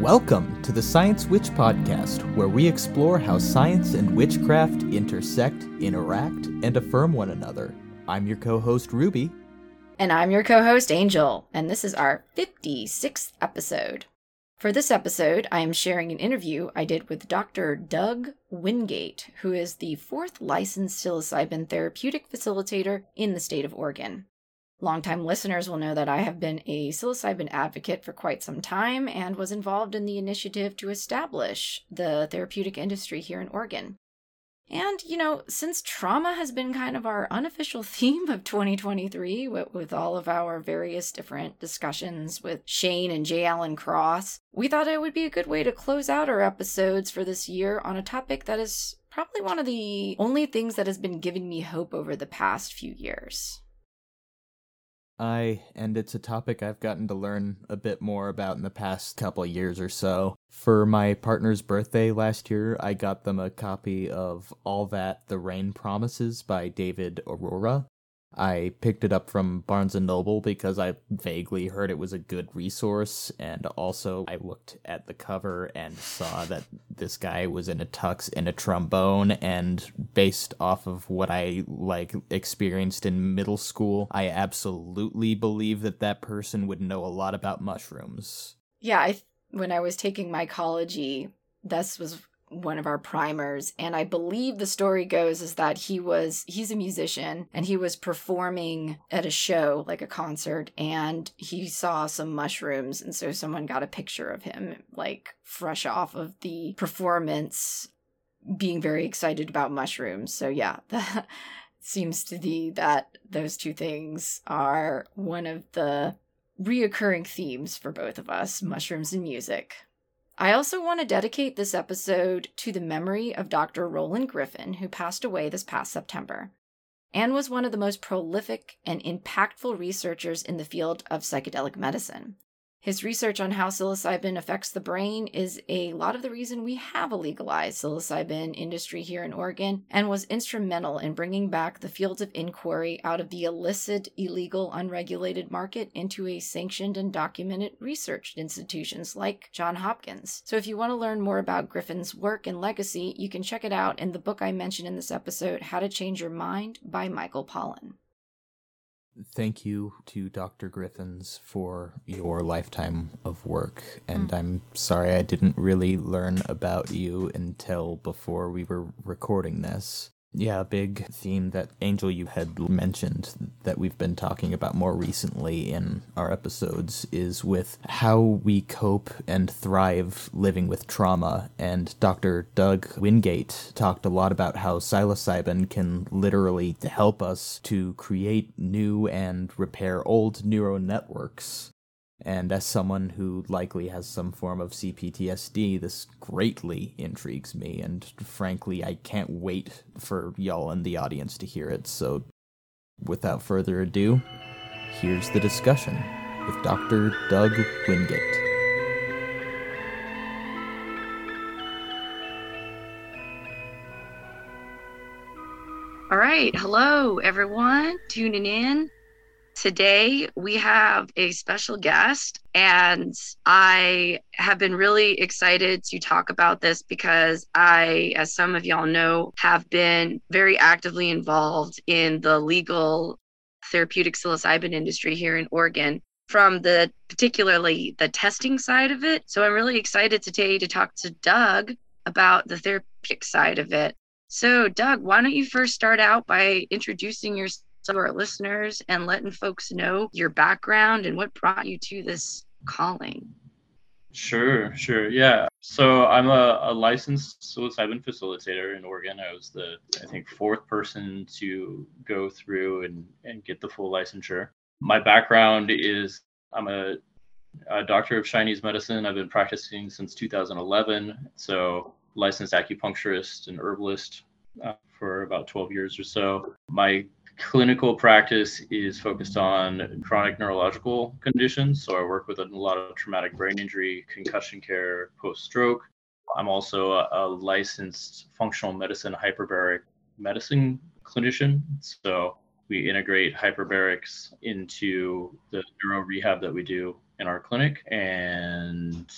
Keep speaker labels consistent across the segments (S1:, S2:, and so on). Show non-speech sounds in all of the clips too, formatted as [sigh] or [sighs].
S1: Welcome to the Science Witch Podcast, where we explore how science and witchcraft intersect, interact, and affirm one another. I'm your co host, Ruby.
S2: And I'm your co host, Anjel, and this is our 56th episode. For this episode, I am sharing an interview I did with Dr. Dug Wingate, who is the fourth licensed psilocybin therapeutic facilitator in the state of Oregon. Longtime listeners will know that I have been a psilocybin advocate for quite some time and was involved in the initiative to establish the therapeutic industry here in Oregon. And, you know, since trauma has been kind of our unofficial [laughs] theme of 2023 with, all of our various different discussions with Shane and J. Allen Cross, we thought it would be a good way to close out our episodes for this year on a topic that is probably one of the only things that has been giving me hope over the past few years.
S1: I, and it's a topic I've gotten to learn a bit more about in the past couple years or so. For my partner's birthday last year, I got them a copy of All That the Rain Promises by David Arora. I picked it up from Barnes and Noble because I vaguely heard it was a good resource, and also I looked at the cover and saw that this guy was in a tux and a trombone, and based off of what I like experienced in middle school, I absolutely believe that that person would know a lot about mushrooms.
S2: Yeah, I when I was taking mycology, this was one of our primers and i believe the story goes is that he was he's a musician and he was performing at a show like a concert and he saw some mushrooms and so someone got a picture of him like fresh off of the performance being very excited about mushrooms. So yeah [laughs] that seems to be that those two things are one of the reoccurring themes for both of us mushrooms and music I also want to dedicate this episode to the memory of Dr. Roland Griffiths, who passed away this past September and was one of the most prolific and impactful researchers in the field of psychedelic medicine. His research on how psilocybin affects the brain is a lot of the reason we have a legalized psilocybin industry here in Oregon and was instrumental in bringing back the fields of inquiry out of the illicit, illegal, unregulated market into a sanctioned and documented research institutions like John Hopkins. So if you want to learn more about Griffiths's work and legacy, you can check it out in the book I mentioned in this episode, How to Change Your Mind by Michael Pollan
S1: thank you to Dr. Griffiths for your lifetime of work. And mm. I'm sorry I didn't really learn about you until before we were recording this. Yeah, a big theme that Anjel you had mentioned that we've been talking about more recently in our episodes is with how we cope and thrive living with trauma. And Dr. Dug Wingate talked a lot about how psilocybin can literally help us to create new and repair old neural networks and as someone who likely has some form of CPTSD, this greatly intrigues me, and frankly, I can't wait for y'all in the audience to hear it. So, without further ado, here's the discussion with Dr. Dug Wingate.
S3: All right. Hello, everyone tuning in. Today, we have a special guest, and I have been really excited to talk about this because I, as some of y'all know, have been very actively involved in the legal therapeutic psilocybin industry here in Oregon from the particularly the testing side of it. So I'm really excited today to talk to Dug about the therapeutic side of it. So, Dug, why don't you first start out by introducing yourself? Some of our listeners and letting folks know your background and what brought you to this calling.
S4: Sure, sure. Yeah. So I'm a, a licensed psilocybin facilitator in Oregon. I was the, I think, fourth person to go through and, and get the full licensure. My background is I'm a, a doctor of Chinese medicine. I've been practicing since 2011. So licensed acupuncturist and herbalist uh, for about 12 years or so. My clinical practice is focused on chronic neurological conditions. So I work with a lot of traumatic brain injury, concussion care, post stroke. I'm also a, a, licensed functional medicine hyperbaric medicine clinician. So we integrate hyperbarics into the neuro rehab that we do in our clinic. And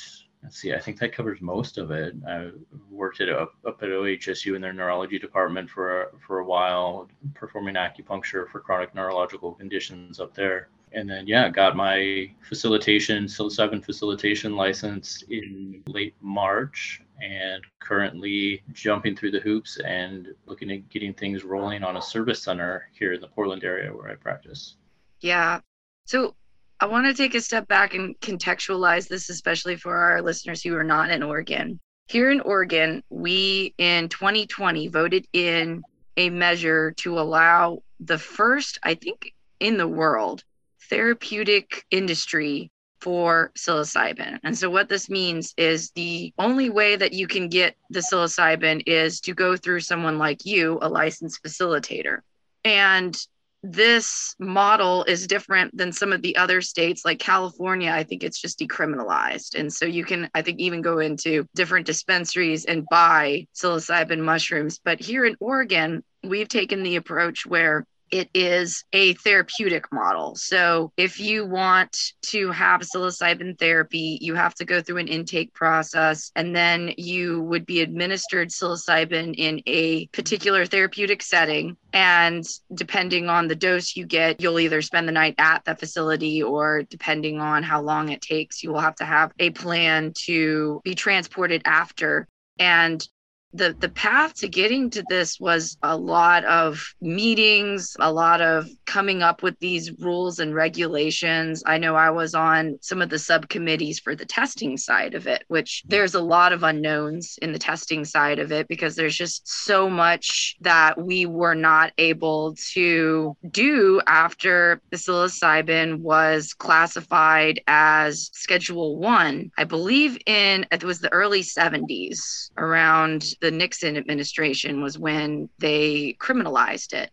S4: let's see, I think that covers most of it. I worked at up, up at OHSU in their neurology department for for a while, performing acupuncture for chronic neurological conditions up there. And then, yeah, got my facilitation, psilocybin facilitation license in late March and currently jumping through the hoops and looking at getting things rolling on a service center here in the Portland area where I practice.
S2: Yeah. So I want to take a step back and contextualize this, especially for our listeners who are not in Oregon. Here in Oregon, we in 2020 voted in a measure to allow the first, I think, in the world, therapeutic industry for psilocybin. And so, what this means is the only way that you can get the psilocybin is to go through someone like you, a licensed facilitator. And this model is different than some of the other states like California. I think it's just decriminalized. And so you can, I think, even go into different dispensaries and buy psilocybin mushrooms. But here in Oregon, we've taken the approach where it is a therapeutic model. So if you want to have psilocybin therapy, you have to go through an intake process and then you would be administered psilocybin in a particular therapeutic setting. And depending on the dose you get, you'll either spend the night at the facility or depending on how long it takes, you will have to have a plan to be transported after. And the the path to getting to this was a lot of meetings a lot of coming up with these rules and regulations. I know i was on some of the subcommittees for the testing side of it which there's a lot of unknowns in the testing side of it because there's just so much that we were not able to do after the psilocybin was classified as schedule 1 i believe in it was the early 70s around the Nixon administration was when they criminalized it.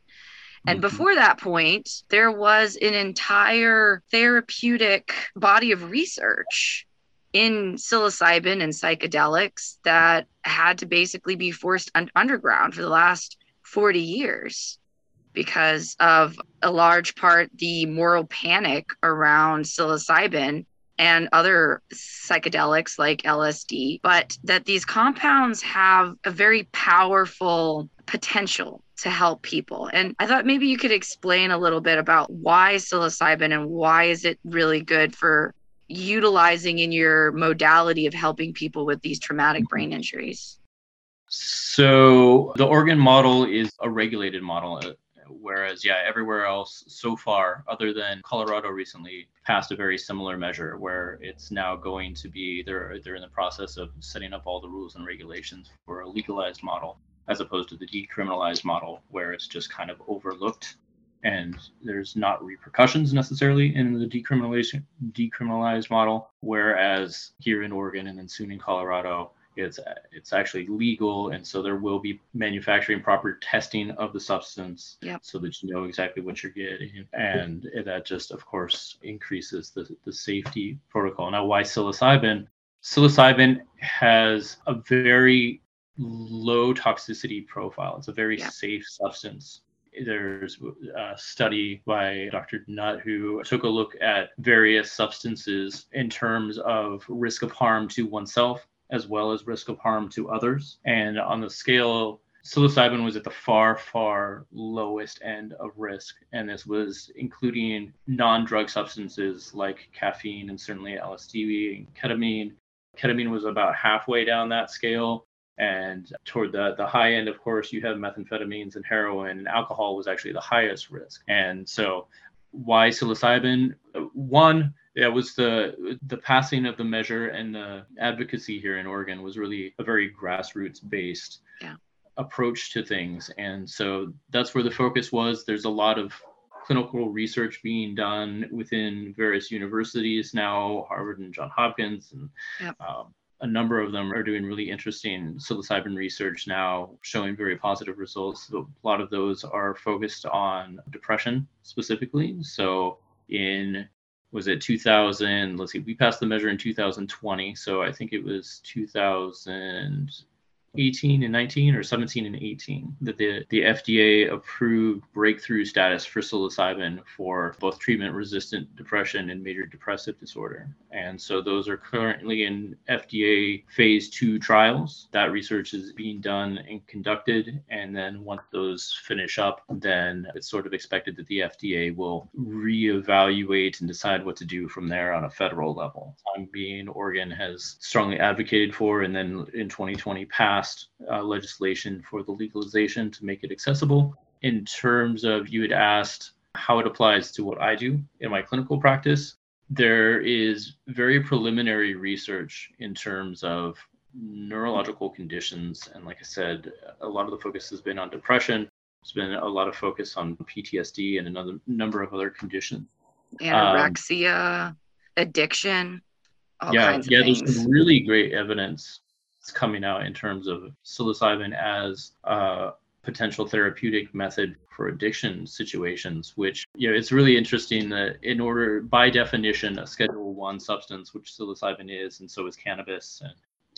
S2: And mm-hmm. before that point, there was an entire therapeutic body of research in psilocybin and psychedelics that had to basically be forced un- underground for the last 40 years because of a large part the moral panic around psilocybin and other psychedelics like LSD, but that these compounds have a very powerful potential to help people. And I thought maybe you could explain a little bit about why psilocybin and why is it really good for utilizing in your modality of helping people with these traumatic mm-hmm. brain injuries.
S4: So the Oregon model is a regulated model uh, whereas yeah everywhere else so far other than colorado recently passed a very similar measure where it's now going to be they're they're in the process of setting up all the rules and regulations for a legalized model as opposed to the decriminalized model where it's just kind of overlooked and there's not repercussions necessarily in the decriminalization decriminalized model. Whereas here in oregon and then soon in colorado it's it's actually legal and so there will be manufacturing proper testing of the substance
S2: yep.
S4: so that you know exactly what you're getting and that just of course increases the, the safety protocol now why psilocybin psilocybin has a very low toxicity profile it's a very yep. safe substance there's a study by Dr. Nutt who took a look at various substances in terms of risk of harm to oneself as well as risk of harm to others. And on the scale, psilocybin was at the far, far lowest end of risk. And this was including non drug substances like caffeine and certainly LSD and ketamine. Ketamine was about halfway down that scale. And toward the, the high end, of course, you have methamphetamines and heroin. and Alcohol was actually the highest risk. And so, why psilocybin? One, yeah, it was the the passing of the measure and the advocacy here in Oregon was really a very grassroots based
S2: yeah.
S4: approach to things, and so that's where the focus was. There's a lot of clinical research being done within various universities now, Harvard and John Hopkins, and
S2: yep.
S4: um, a number of them are doing really interesting psilocybin research now, showing very positive results. A lot of those are focused on depression specifically. So in was it 2000 let's see we passed the measure in 2020 so i think it was 2000 18 and 19 or 17 and 18 that the, the FDA approved breakthrough status for psilocybin for both treatment resistant depression and major depressive disorder. And so those are currently in FDA phase two trials. That research is being done and conducted. And then once those finish up, then it's sort of expected that the FDA will reevaluate and decide what to do from there on a federal level. I'm being Oregon has strongly advocated for, and then in 2020 passed passed uh, legislation for the legalization to make it accessible. In terms of you had asked how it applies to what I do in my clinical practice, there is very preliminary research in terms of neurological conditions. And like I said, a lot of the focus has been on depression. There's been a lot of focus on PTSD and another number of other conditions.
S2: Anorexia, um, addiction,
S4: yeah, yeah, things. there's some really great evidence coming out in terms of psilocybin as a potential therapeutic method for addiction situations which you know it's really interesting that in order by definition a schedule 1 substance which psilocybin is and so is cannabis and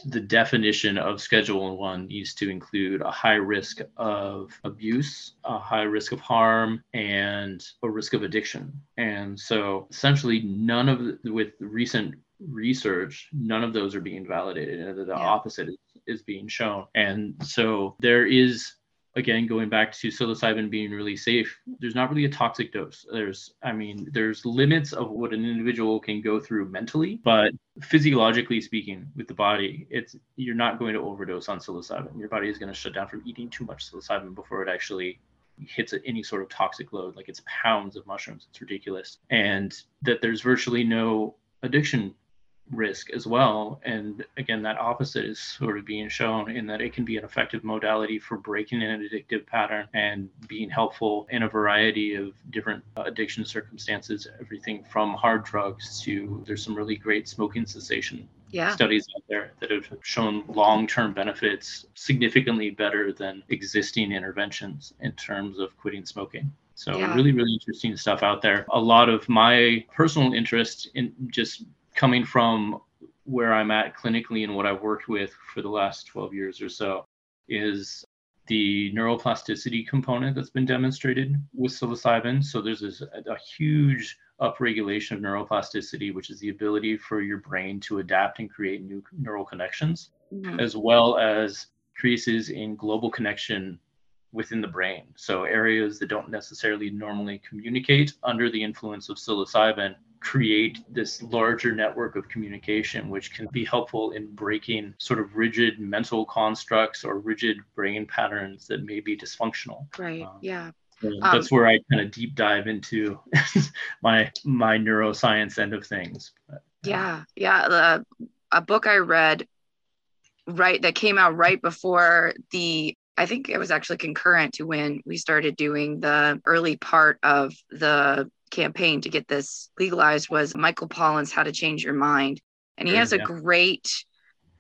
S4: the definition of schedule 1 needs to include a high risk of abuse a high risk of harm and a risk of addiction. And so essentially none of the, with recent research, none of those are being validated. The, the yeah. opposite is, is being shown. And so there is again going back to psilocybin being really safe there's not really a toxic dose there's i mean there's limits of what an individual can go through mentally but physiologically speaking with the body it's you're not going to overdose on psilocybin your body is going to shut down from eating too much psilocybin before it actually hits any sort of toxic load like it's pounds of mushrooms it's ridiculous and that there's virtually no addiction risk as well. And again, that opposite is sort of being shown in that it can be an effective modality for breaking an addictive pattern and being helpful in a variety of different addiction circumstances, everything from hard drugs to there's some really great smoking cessation yeah. studies out there that have shown long-term benefits significantly better than existing interventions in terms of quitting smoking. So yeah. really, really interesting stuff out there. A lot of my personal interest in just coming from where I'm at clinically and what I've worked with for the last 12 years or so is the neuroplasticity component that's been demonstrated with psilocybin. So there's this, a, huge upregulation of neuroplasticity, which is the ability for your brain to adapt and create new neural connections, mm-hmm. as well as increases in global connection within the brain. So areas that don't necessarily normally communicate under the influence of psilocybin create this larger network of communication, which can be helpful in breaking sort of rigid mental constructs or rigid brain patterns that may be dysfunctional.
S2: Right. Um, yeah.
S4: So that's um, where I kind of deep dive into [laughs] my my neuroscience end of things. But,
S2: yeah, yeah. The, a book I read right that came out right before the I think it was actually concurrent to when we started doing the early part of the campaign to get this legalized was Michael Pollan's How to Change Your Mind. And he has a great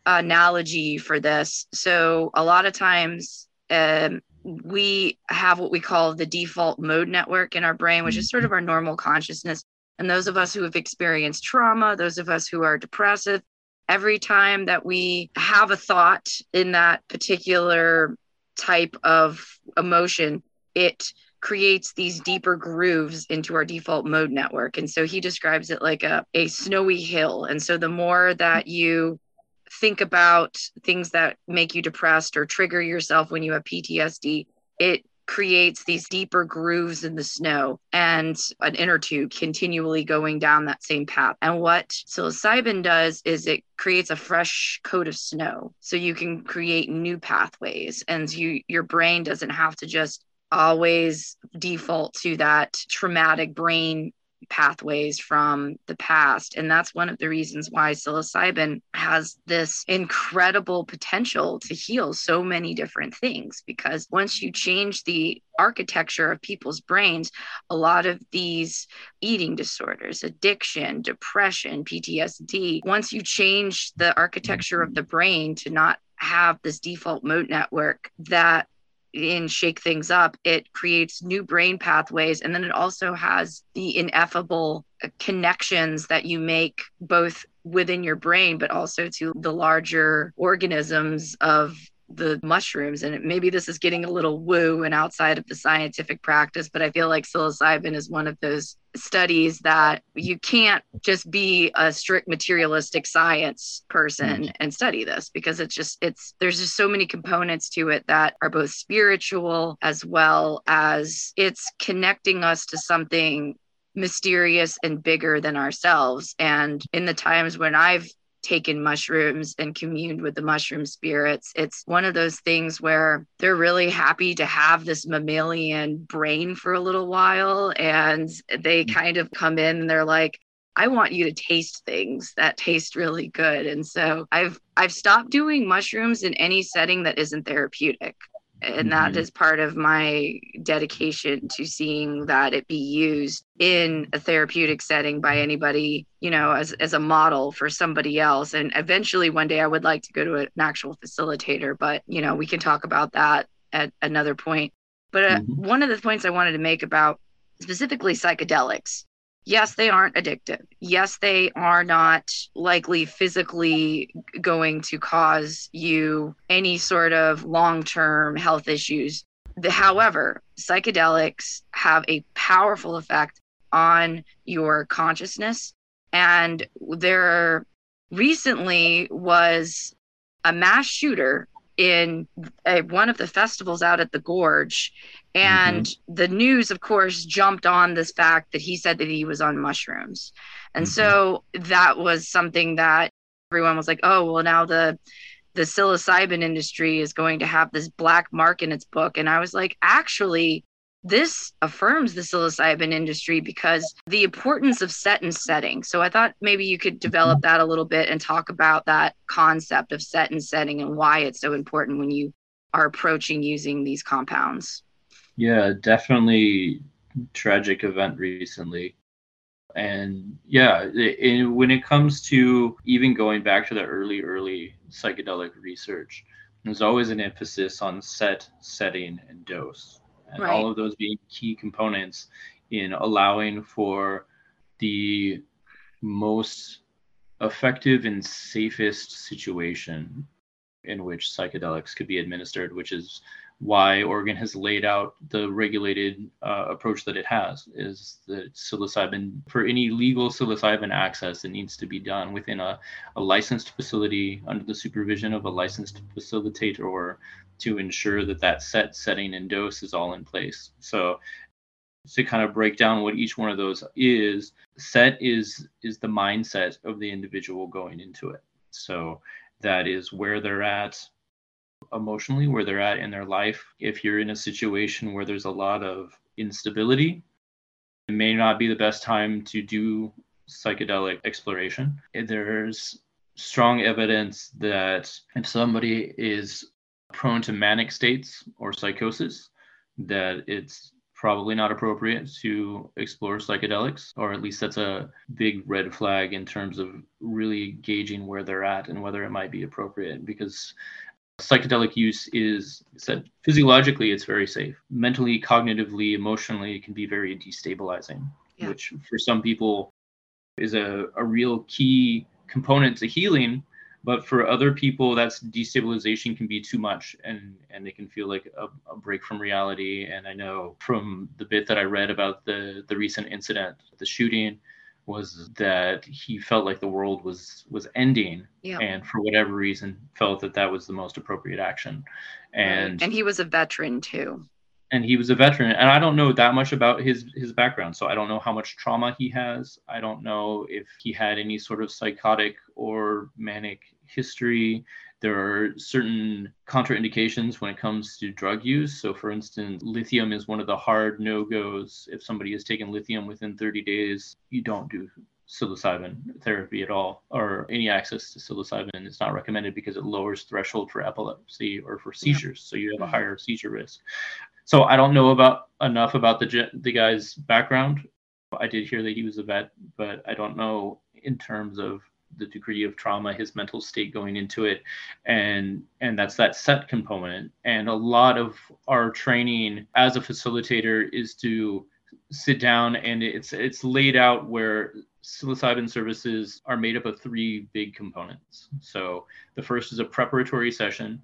S2: analogy for this. So, a lot of times, um, we have what we call the default mode network in our brain, which is sort of our normal consciousness. And those of us who have experienced trauma, those of us who are depressive, every time that we have a thought in that particular type of emotion, it creates these deeper grooves into our default mode network. And so he describes it like a, a snowy hill. And so the more that you think about things that make you depressed or trigger yourself when you have PTSD, it creates these deeper grooves in the snow and an inner tube continually going down that same path. And what psilocybin does is it creates a fresh coat of snow so you can create new pathways and you your brain doesn't have to just always default to that traumatic brain pathways from the past. And that's one of the reasons why psilocybin has this incredible potential to heal so many different things. Because once you change the architecture of people's brains, a lot of these eating disorders, addiction, depression, PTSD, once you change the architecture of the brain to not have this default mode network that and shake things up, it creates new brain pathways. And then it also has the ineffable uh, connections that you make both within your brain, but also to the larger organisms of the mushrooms and maybe this is getting a little woo and outside of the scientific practice but i feel like psilocybin is one of those studies that you can't just be a strict materialistic science person mm. and study this because it's just it's there's just so many components to it that are both spiritual as well as it's connecting us to something mysterious and bigger than ourselves and in the times when i've taken mushrooms and communed with the mushroom spirits. It's one of those things where they're really happy to have this mammalian brain for a little while. And they mm. kind of come in and they're like, I want you to taste things that taste really good. And so I've I've stopped doing mushrooms in any setting that isn't therapeutic and that mm-hmm. is part of my dedication to seeing that it be used in a therapeutic setting by anybody you know as, as a model for somebody else and eventually one day i would like to go to an actual facilitator but you know we can talk about that at another point but uh, mm-hmm. one of the points i wanted to make about specifically psychedelics yes, they aren't addictive. Yes, they are not likely physically going to cause you any sort of long term health issues. However, psychedelics have a powerful effect on your consciousness. And there recently was a mass shooter in a, one of the festivals out at the gorge and mm-hmm. the news, of course, jumped on this fact that he said that he was on mushrooms. And mm-hmm. so that was something that everyone was like, oh, well, now the the psilocybin industry is going to have this black mark in its book. And I was like, actually, this affirms the psilocybin industry because the importance of set and setting. So I thought maybe you could develop mm-hmm. that a little bit and talk about that concept of set and setting and why it's so important when you are approaching using these compounds.
S4: Yeah, definitely tragic event recently. And yeah, it, it, when it comes to even going back to the early, early psychedelic research, there's always an emphasis on set, setting, and dose. And right. all of those being key components in allowing for the most effective and safest situation in which psychedelics could be administered, which is why Oregon has laid out the regulated uh, approach that it has is that psilocybin for any legal psilocybin access it needs to be done within a, a licensed facility under the supervision of a licensed facilitator to ensure that that set setting and dose is all in place. So to kind of break down what each one of those is set is is the mindset of the individual going into it. So that is where they're at emotionally, where they're at in their life. If you're in a situation where there's a lot of instability, it may not be the best time to do psychedelic exploration. There's strong evidence that if somebody is prone to manic states or psychosis, that it's probably not appropriate to explore psychedelics, or at least that's a big red flag in terms of really gauging where they're at and whether it might be appropriate. Because psychedelic use is said physiologically it's very safe mentally cognitively emotionally it can be very destabilizing yeah. which for some people is a, a real key component to healing but for other people that's destabilization can be too much and and they can feel like a, a, break from reality and i know from the bit that i read about the the recent incident the shooting was that he felt like the world was was ending yeah. and for whatever reason felt that that was the most appropriate action. And
S2: right. and he was a veteran too.
S4: And he was a veteran. And i don't know that much about his his background so i don't know how much trauma he has. I don't know if he had any sort of psychotic or manic history there are certain contraindications when it comes to drug use. So, for instance, lithium is one of the hard no goes. If somebody has taken lithium within 30 days, you don't do psilocybin therapy at all or any access to psilocybin is not recommended because it lowers threshold for epilepsy or for seizures so you have a mm-hmm. higher seizure risk so i don't know about enough about the the guy's background i did hear that he was a vet but i don't know in terms of the degree of trauma his mental state going into it and and that's that set component and a lot of our training as a facilitator is to sit down and it's it's laid out where psilocybin services are made up of three big components so the first is a preparatory session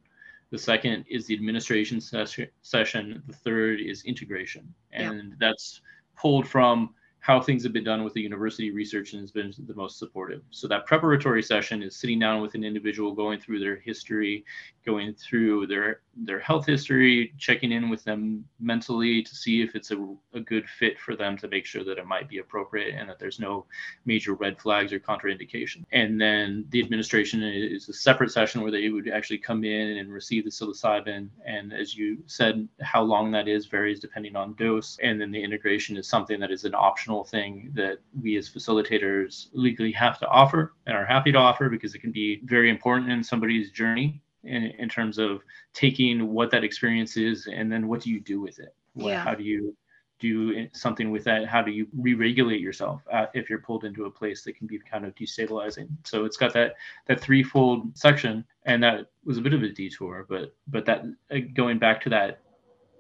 S4: The second is the administration ses- session. The third is integration. And yeah. that's pulled from how things have been done with the university research and has been the most supportive. So that preparatory session is sitting down with an individual, going through their history, going through their their health history, checking in with them mentally to see if it's a, a good fit for them to make sure that it might be appropriate and that there's no major red flags or contraindication. And then the administration is a separate session where they would actually come in and receive the psilocybin. And as you said, how long that is varies depending on dose. And then the integration is something that is an optional thing that we as facilitators legally have to offer and are happy to offer because it can be very important in somebody's journey in, in terms of taking what that experience is and then what do you do with it? What, yeah. how do you do something with that? How do you re-regulate yourself uh, if you're pulled into a place that can be kind of destabilizing? So it's got that that threefold section and that was a bit of a detour but but that uh, going back to that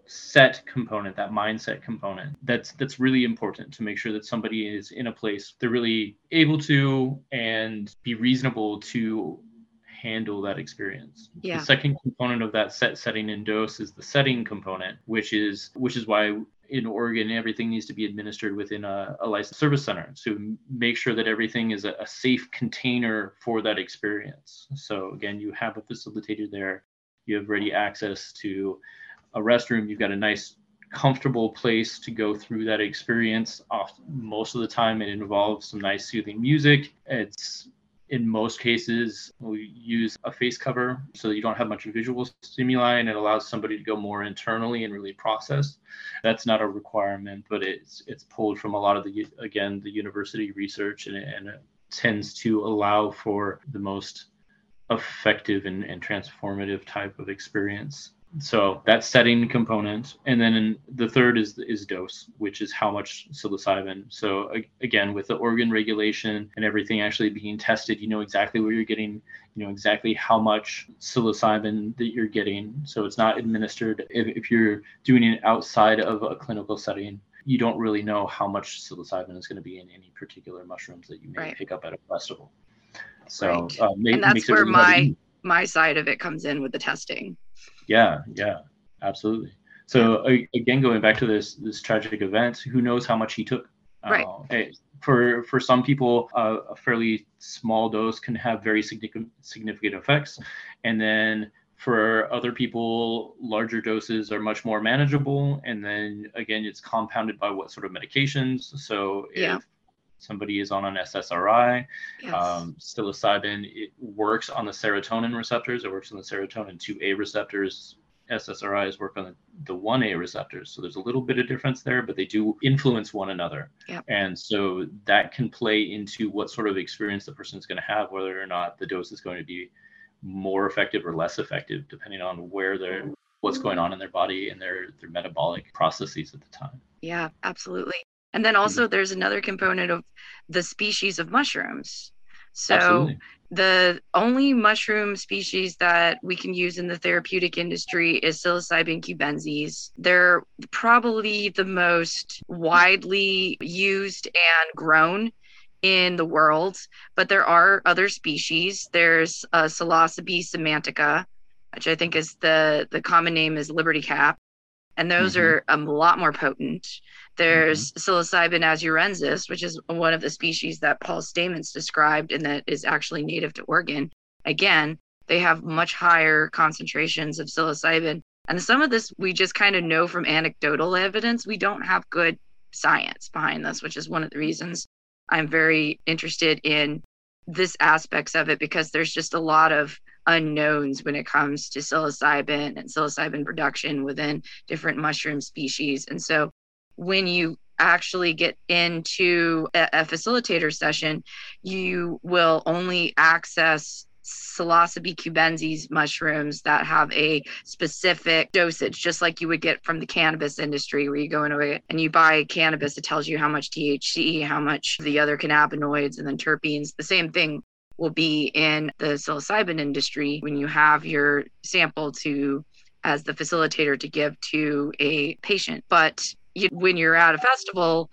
S4: set component that mindset component that's that's really important to make sure that somebody is in a place they're really able to and be reasonable to handle that experience.
S2: Yeah.
S4: The second component of that set setting and dose is the setting component, which is which is why in Oregon everything needs to be administered within a, a licensed service center to make sure that everything is a, a safe container for that experience. So again, you have a facilitator there, you have ready access to a restroom, you've got a nice comfortable place to go through that experience. Most of the time, it involves some nice soothing music. It's in most cases, we use a face cover so you don't have much visual stimuli and it allows somebody to go more internally and really process. That's not a requirement, but it's it's pulled from a lot of the again the university research and, and it tends to allow for the most effective and, and transformative type of experience so that setting component. And then the third is is dose which is how much psilocybin. So again with the Oregon regulation and everything actually being tested you know exactly where you're getting you know exactly how much psilocybin that you're getting. So it's not administered. If, if you're doing it outside of a clinical setting you don't really know how much psilocybin is going to be in any particular mushrooms that you may
S2: right.
S4: pick up at a festival. So
S2: right. uh, and that's where really my my side of it comes in with the testing
S4: yeah, yeah, absolutely. So again, going back to this this tragic event, who knows how much he took?
S2: Right. Uh,
S4: for for some people, uh, a fairly small dose can have very significant significant effects, and then for other people, larger doses are much more manageable. And then again, it's compounded by what sort of medications. So if
S2: yeah.
S4: Somebody is on an SSRI,
S2: yes.
S4: um, psilocybin it works on the serotonin receptors. It works on the serotonin 2A receptors SSRIs work on the 1A receptors. So there's a little bit of difference there, but they do influence one another.
S2: Yep.
S4: And so that can play into what sort of experience the person is going to have, whether or not the dose is going to be more effective or less effective, depending on where they're what's going on in their body and their their metabolic processes at the time.
S2: Yeah, absolutely. And then also mm-hmm. there's another component of the species of mushrooms. So Absolutely the only mushroom species that we can use in the therapeutic industry is psilocybin cubensis. They're probably the most widely used and grown in the world, but there are other species. There's uh, Psilocybe semilanceata, which I think is the the common name is liberty cap, and those mm-hmm. are a lot more potent. There's mm-hmm. psilocybin azurescens, which is one of the species that Paul Stamets described and that is actually native to Oregon. Again, they have much higher concentrations of psilocybin. And some of this we just kind of know from anecdotal evidence. We don't have good science behind this, which is one of the reasons I'm very interested in this aspects of it because there's just a lot of unknowns when it comes to psilocybin and psilocybin production within different mushroom species. And so when you actually get into a, a facilitator session, you will only access psilocybe cubensis mushrooms that have a specific dosage, just like you would get from the cannabis industry, where you go into it and you buy cannabis, it tells you how much THC, how much the other cannabinoids, and then terpenes. The same thing will be in the psilocybin industry when you have your sample to as the facilitator to give to a patient. But you, when you're at a festival,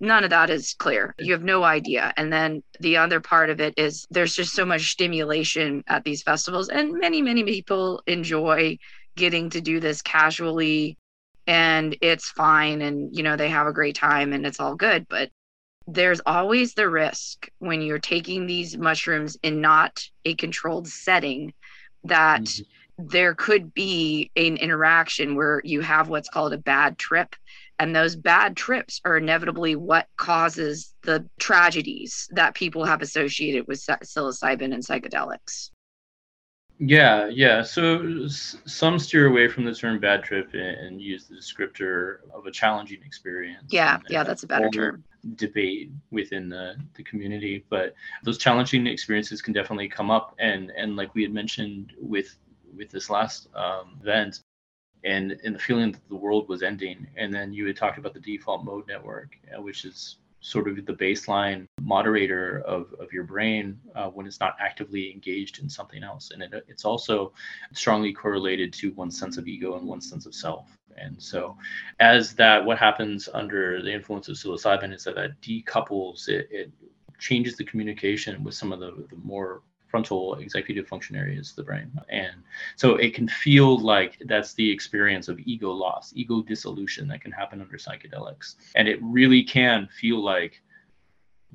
S2: none of that is clear. You have no idea. And then the other part of it is there's just so much stimulation at these festivals, and many, many people enjoy getting to do this casually and it's fine and you know they have a great time and it's all good but there's always the risk when you're taking these mushrooms in not a controlled setting that mm-hmm. there could be an interaction where you have what's called a bad trip and those bad trips are inevitably what causes the tragedies that people have associated with psilocybin and psychedelics
S4: yeah, yeah. So s- some steer away from the term bad trip and, and use the descriptor of a challenging experience.
S2: Yeah, yeah, that's a better term.
S4: Debate within the, the community, but those challenging experiences can definitely come up, and and like we had mentioned with with this last um, event, and and the feeling that the world was ending, and then you had talked about the default mode network, uh, which is sort of the baseline moderator of, of your brain uh, when it's not actively engaged in something else. And it, it's also strongly correlated to one's sense of ego and one's sense of self. And so, as that, what happens under the influence of psilocybin is that that decouples it, it changes the communication with some of the, the more frontal executive function areas of the brain. And so it can feel like that's the experience of ego loss, ego dissolution that can happen under psychedelics. And it really can feel like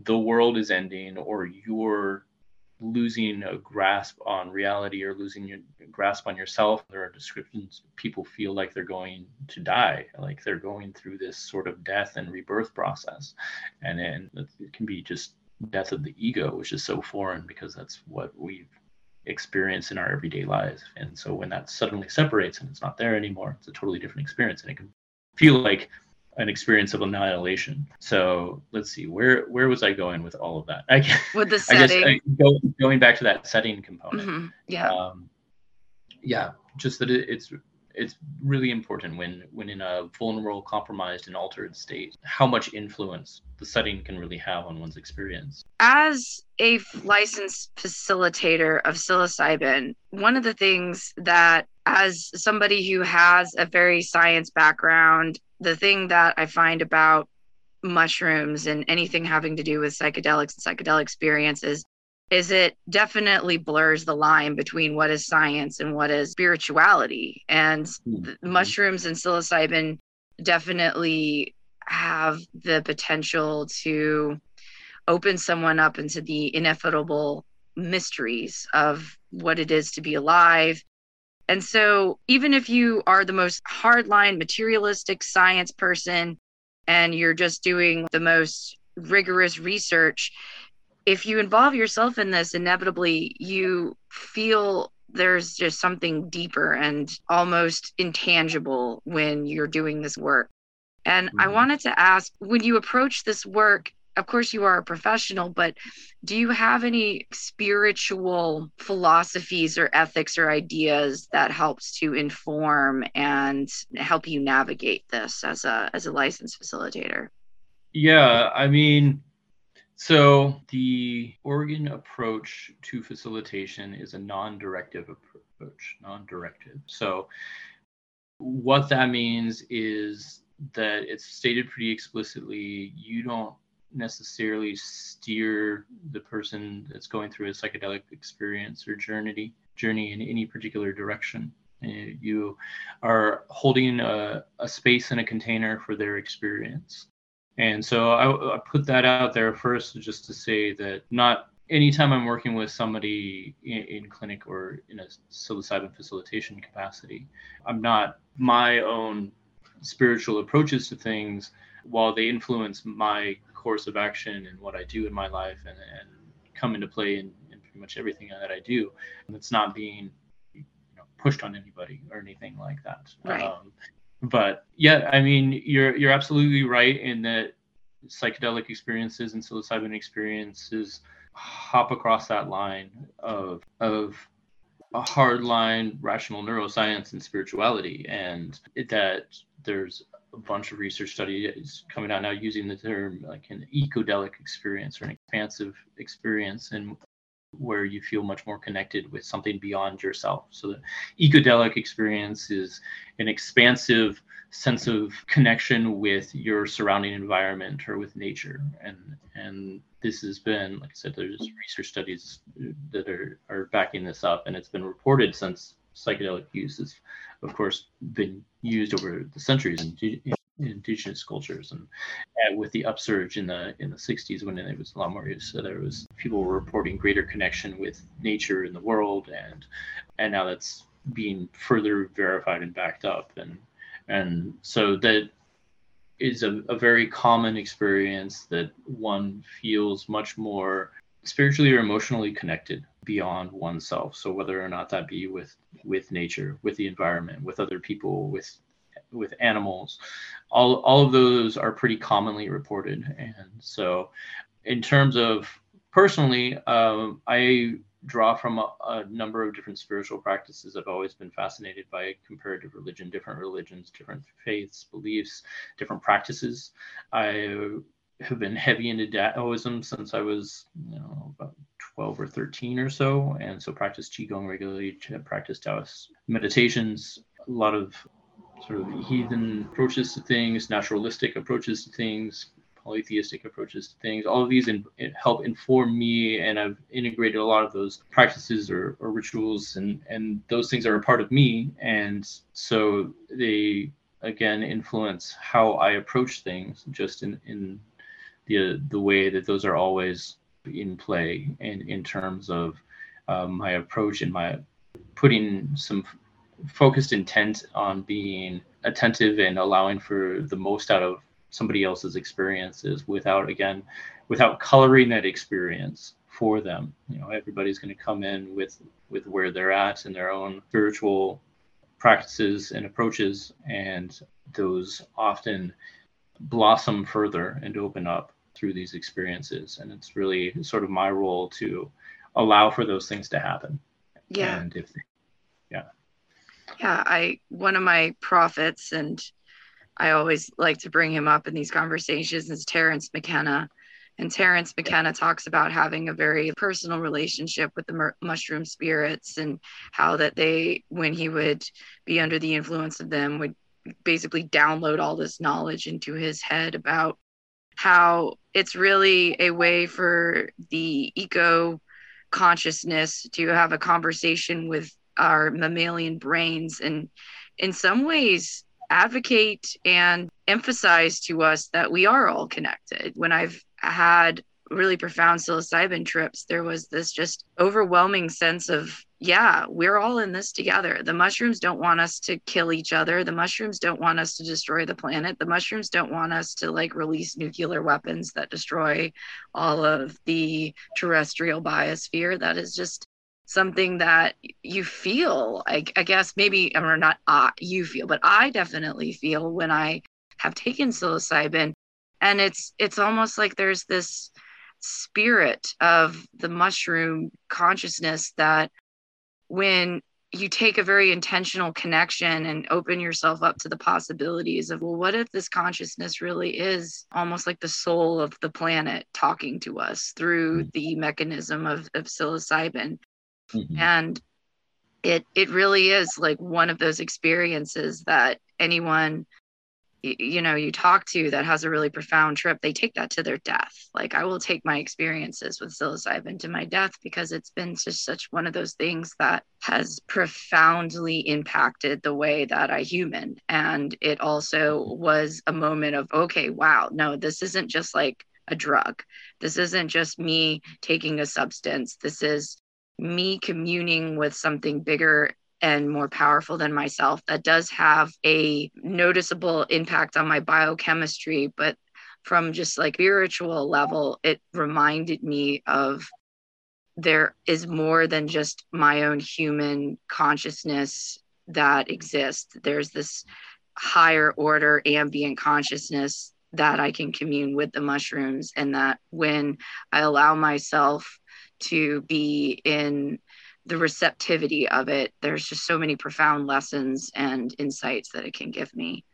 S4: the world is ending or you're losing a grasp on reality or losing your grasp on yourself. There are descriptions people feel like they're going to die, like they're going through this sort of death and rebirth process. And then it can be just death of the ego, which is so foreign because that's what we've experienced in our everyday lives. And so when that suddenly separates and it's not there anymore, it's a totally different experience, and it can feel like an experience of annihilation. So let's see, where where was I going with all of that? [laughs] I,
S2: with the setting,
S4: I guess I, go, going back to that setting component.
S2: Mm-hmm. Yeah, um,
S4: yeah, just that it, it's it's really important when when in a vulnerable compromised and altered state how much influence the setting can really have on one's experience.
S2: As a licensed facilitator of psilocybin one of the things that as somebody who has a very science background the thing that i find about mushrooms and anything having to do with psychedelics and psychedelic experiences is it definitely blurs the line between what is science and what is spirituality. And mm-hmm. mushrooms and psilocybin definitely have the potential to open someone up into the ineffable mysteries of what it is to be alive. And so, even if you are the most hardline materialistic science person and you're just doing the most rigorous research, if you involve yourself in this, inevitably you feel there's just something deeper and almost intangible when you're doing this work. And mm-hmm. I wanted to ask when you approach this work, of course, you are a professional, but do you have any spiritual philosophies or ethics or ideas that helps to inform and help you navigate this as a as a licensed facilitator?
S4: Yeah, I mean, so the Oregon approach to facilitation is a non-directive approach, non-directive. So what that means is that it's stated pretty explicitly you don't necessarily steer the person that's going through a psychedelic experience or journey journey in any particular direction uh, you are holding a, a space in a container for their experience and so I, I, put that out there first just to say that not anytime I'm working with somebody in, in, clinic or in a psilocybin facilitation capacity, I'm not my own spiritual approaches to things while they influence my course of action and what I do in my life and, and come into play in, in pretty much everything that I do. And it's not being you know, pushed on anybody or anything like that.
S2: Right. Um,
S4: but yeah, I mean, you're you're absolutely right in that psychedelic experiences and psilocybin experiences hop across that line of of a hard line rational neuroscience and spirituality and that there's a bunch of research studies coming out now using the term like an ecodelic experience or an expansive experience and where you feel much more connected with something beyond yourself. So the ecodelic experience is an expansive sense of connection with your surrounding environment or with nature. And and this has been like i said there's mm-hmm. research studies that are are backing this up and it's been reported since psychedelic use has of course been used over the centuries. In, in indigenous cultures and, and, with the upsurge in the in the 60s when it was a lot more so there was people were reporting greater connection with nature in the world and and now that's being further verified and backed up. And and so that is a, a very common experience that one feels much more spiritually or emotionally connected beyond oneself. So whether or not that be with with nature with the environment with other people with with animals all all of those are pretty commonly reported and so in terms of personally um, i draw from a, a, number of different spiritual practices. I've always been fascinated by comparative religion, different religions, different faiths, beliefs, different practices. I have been heavy into Taoism since I was, you know, about 12 or 13 or so. And so practice Qigong regularly, practice Taoist meditations, a lot of sort of heathen approaches to things, naturalistic approaches to things, polytheistic approaches to things. All of these in, help inform me, and I've integrated a lot of those practices or, or rituals, and and those things are a part of me, and so they again influence how I approach things, just in in the the way that those are always in play, and in terms of um, my approach and my putting some focused intent on being attentive and allowing for the most out of somebody else's experiences without again without coloring that experience for them. You know everybody's going to come in with with where they're at and their own spiritual practices and approaches and those often blossom further and open up through these experiences. And it's really sort of my role to allow for those things to happen.
S2: Yeah.
S4: And if yeah
S2: i one of my prophets and I always like to bring him up in these conversations is Terence McKenna. And Terence McKenna talks about having a very personal relationship with the mushroom spirits and how that they, when he would be under the influence of them, would basically download all this knowledge into his head about how it's really a way for the eco consciousness to have a conversation with our mammalian brains and in some ways advocate and emphasize to us that we are all connected. When I've had really profound psilocybin trips, there was this just overwhelming sense of, yeah, we're all in this together. The mushrooms don't want us to kill each other. The mushrooms don't want us to destroy the planet. The mushrooms don't want us to like release nuclear weapons that destroy all of the terrestrial biosphere. That is just something that you feel I, I guess maybe or not uh, you feel but i definitely feel when i have taken psilocybin and it's it's almost like there's this spirit of the mushroom consciousness that when you take a very intentional connection and open yourself up to the possibilities of well what if this consciousness really is almost like the soul of the planet talking to us through mm. the mechanism of, of psilocybin Mm-hmm. And it it really is like one of those experiences that anyone you know you talk to that has a really profound trip they take that to their death like i will take my experiences with psilocybin to my death because it's been just such one of those things that has profoundly impacted the way that i human and it also mm-hmm. was a moment of okay wow no this isn't just like a drug this isn't just me taking a substance this is me communing with something bigger and more powerful than myself that does have a noticeable impact on my biochemistry but from just like spiritual level it reminded me of there is more than just my own human consciousness that exists. There's this higher order ambient consciousness that I can commune with the mushrooms and that when I allow myself to be in the receptivity of it. There's just so many profound lessons and insights that it can give me.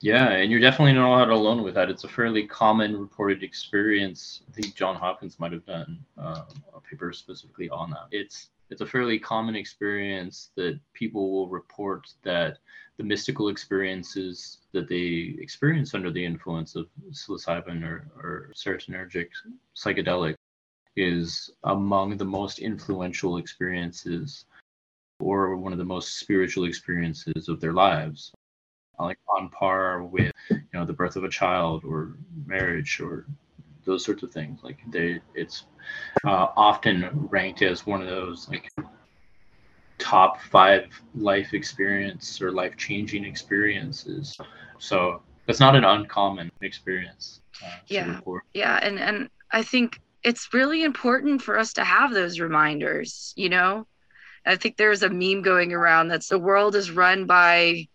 S4: Yeah and you're definitely not alone with that. It's a fairly common reported experience. I think john hopkins might have done uh, a paper specifically on that. It's it's a fairly common experience that people will report that the mystical experiences that they experience under the influence of psilocybin or, or serotonergic psychedelic is among the most influential experiences or one of the most spiritual experiences of their lives like on par with you know the birth of a child or marriage or those sorts of things like they it's uh, often ranked as one of those like top five life experience or life changing experiences. So that's not an uncommon experience.
S2: Uh, yeah. Yeah. And, and I think it's really important for us to have those reminders, you know? I think there's a meme going around that's the world is run by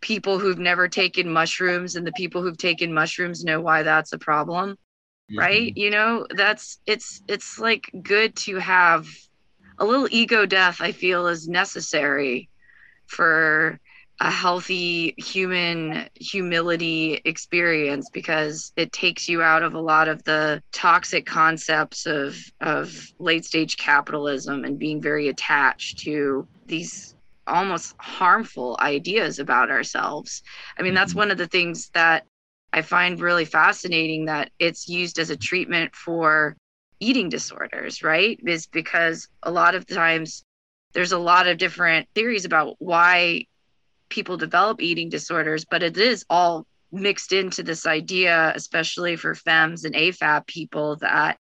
S2: people who've never taken mushrooms and the people who've taken mushrooms know why that's a problem mm-hmm. right you know that's it's it's like good to have a little ego death i feel is necessary for a healthy human humility experience because it takes you out of a lot of the toxic concepts of of late stage capitalism and being very attached to these almost harmful ideas about ourselves. I mean, that's mm-hmm. one of the things that I find really fascinating that it's used as a treatment for eating disorders, right? Is because a lot of times there's a lot of different theories about why people develop eating disorders, but it is all mixed into this idea, especially for femmes and AFAB people, that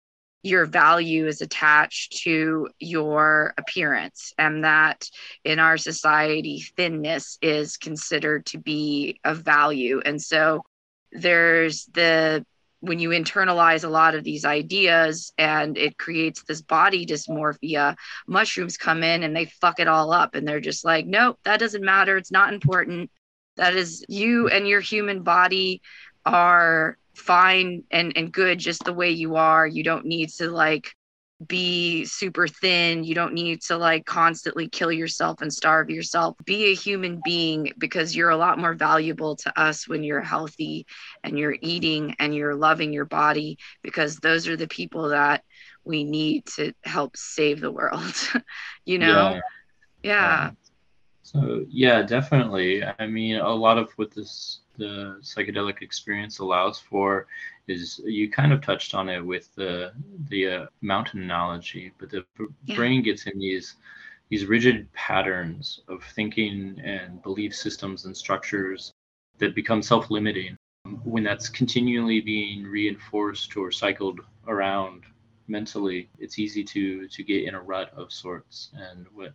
S2: your value is attached to your appearance, and that in our society, thinness is considered to be of value. And so there's the when you internalize a lot of these ideas and it creates this body dysmorphia, mushrooms come in and they fuck it all up. And they're just like, nope, that doesn't matter. It's not important. That is you and your human body are fine and, and good just the way you are. You don't need to like be super thin. You don't need to like constantly kill yourself and starve yourself. Be a human being because you're a lot more valuable to us when you're healthy and you're eating and you're loving your body because those are the people that we need to help save the world. [laughs] you know? Yeah. yeah.
S4: So, yeah, definitely. I mean, a lot of what this the psychedelic experience allows for is you kind of touched on it with the the uh, mountain analogy, but the yeah. brain gets in these these rigid patterns of thinking and belief systems and structures that become self-limiting when that's continually being reinforced or cycled around mentally it's easy to to get in a rut of sorts and what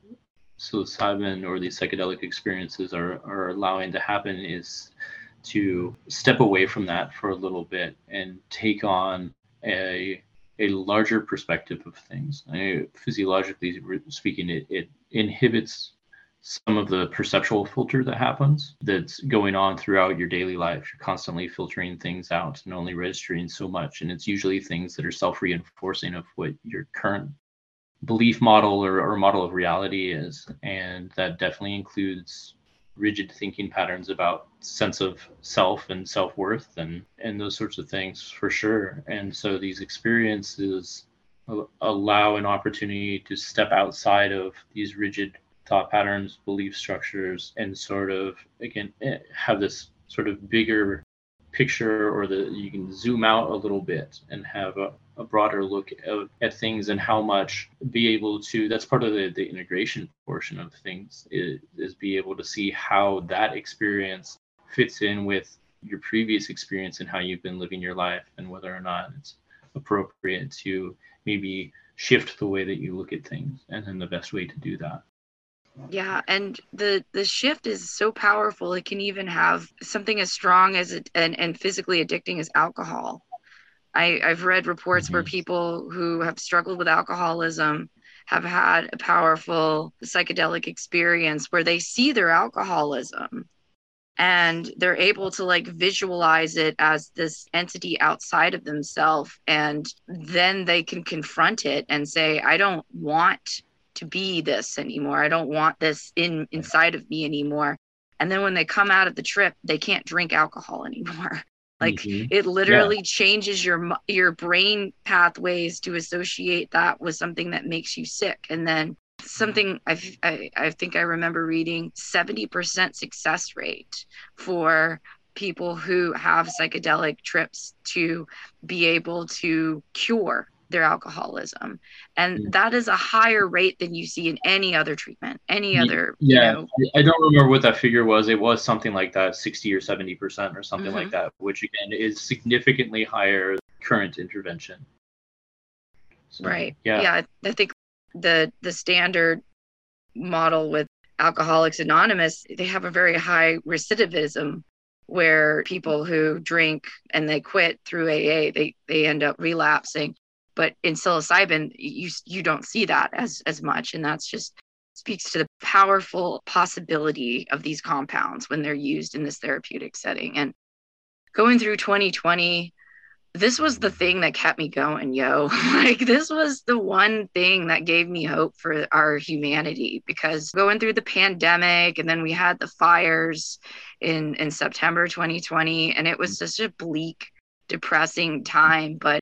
S4: psilocybin or these psychedelic experiences are are allowing to happen is to step away from that for a little bit and take on a a larger perspective of things. I physiologically speaking, it, it inhibits some of the perceptual filter that happens that's going on throughout your daily life. You're constantly filtering things out and only registering so much. And it's usually things that are self reinforcing of what your current belief model or, or model of reality is. And that definitely includes rigid thinking patterns about sense of self and self-worth and and those sorts of things for sure. And so these experiences allow an opportunity to step outside of these rigid thought patterns belief structures and sort of again eh, have this sort of bigger picture or the you can zoom out a little bit and have a, a broader look at, at things and how much be able to that's part of the, the integration portion of things is, is be able to see how that experience fits in with your previous experience and how you've been living your life and whether or not it's appropriate to maybe shift the way that you look at things and then the best way to do that
S2: yeah and the the shift is so powerful it can even have something as strong as it and, and physically addicting as alcohol I, i've read reports mm-hmm. where people who have struggled with alcoholism have had a powerful psychedelic experience where they see their alcoholism and they're able to like visualize it as this entity outside of themselves and then they can confront it and say i don't want to be this anymore. I don't want this in inside of me anymore. And then when they come out of the trip, they can't drink alcohol [laughs] anymore. like mm-hmm. it literally yeah. changes your your brain pathways to associate that with something that makes you sick. And then something I've, I, I think I remember reading 70% success rate for people who have psychedelic trips to be able to cure their alcoholism and
S4: Mm.
S2: that is a higher rate than you see in any other treatment any other
S4: Yeah,
S2: you know
S4: I don't remember what that figure was. It was something like that, 60 or 70% or something like
S2: Mhm.
S4: that, which again is significantly higher than current intervention. So,
S2: right
S4: Yeah.
S2: yeah i think the the standard model with alcoholics anonymous they have a very high recidivism where people who drink and they quit through aa they they end up relapsing but in psilocybin you you don't see that as as much and that's just speaks to the powerful possibility of these compounds when they're used in this therapeutic setting and going through 2020 this was the thing that kept me going, yo. [laughs] like, this was the one thing that gave me hope for our humanity because going through the pandemic and then we had the fires in, in September 2020, and it was mm. such a bleak, depressing time. But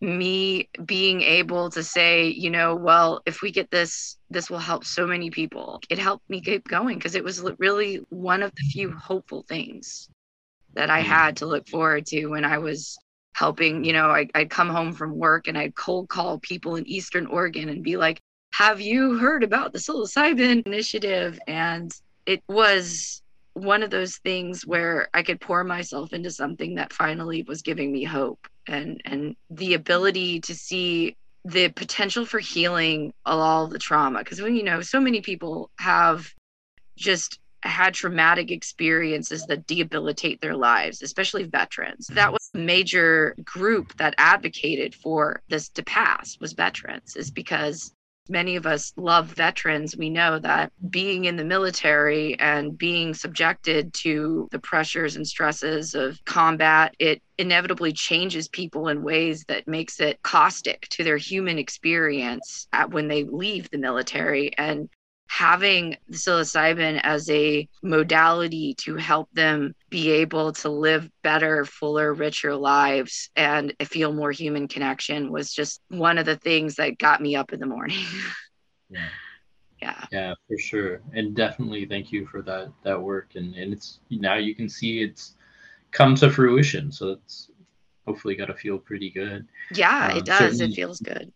S2: me being able to say, you know, well, if we get this, this will help so many people. It helped me keep going because it was really one of the few hopeful things that I
S4: Mm.
S2: had to look forward to when I was helping. You know, I, I'd come home from work and I'd cold call people in Eastern Oregon and be like, have you heard about the psilocybin initiative? And it was one of those things where I could pour myself into something that finally was giving me hope and and the ability to see the potential for healing all the trauma. Because when you know so many people have just had traumatic experiences that debilitate their lives especially veterans. That mm-hmm. was a major group that advocated for this to pass was veterans is because many of us love veterans we know that being in the military and being subjected to the pressures and stresses of combat it inevitably changes people in ways that makes it caustic to their human experience when they leave the military. And having the psilocybin as a modality to help them be able to live better, fuller, richer lives and feel more human connection was just one of the things that got me up in the morning. [laughs]
S4: Yeah.
S2: yeah.
S4: Yeah, for sure. And definitely thank you for that that work. And and it's now you can see it's come to fruition. So it's hopefully got to feel pretty good.
S2: Yeah,
S4: Um,
S2: it does. It feels good.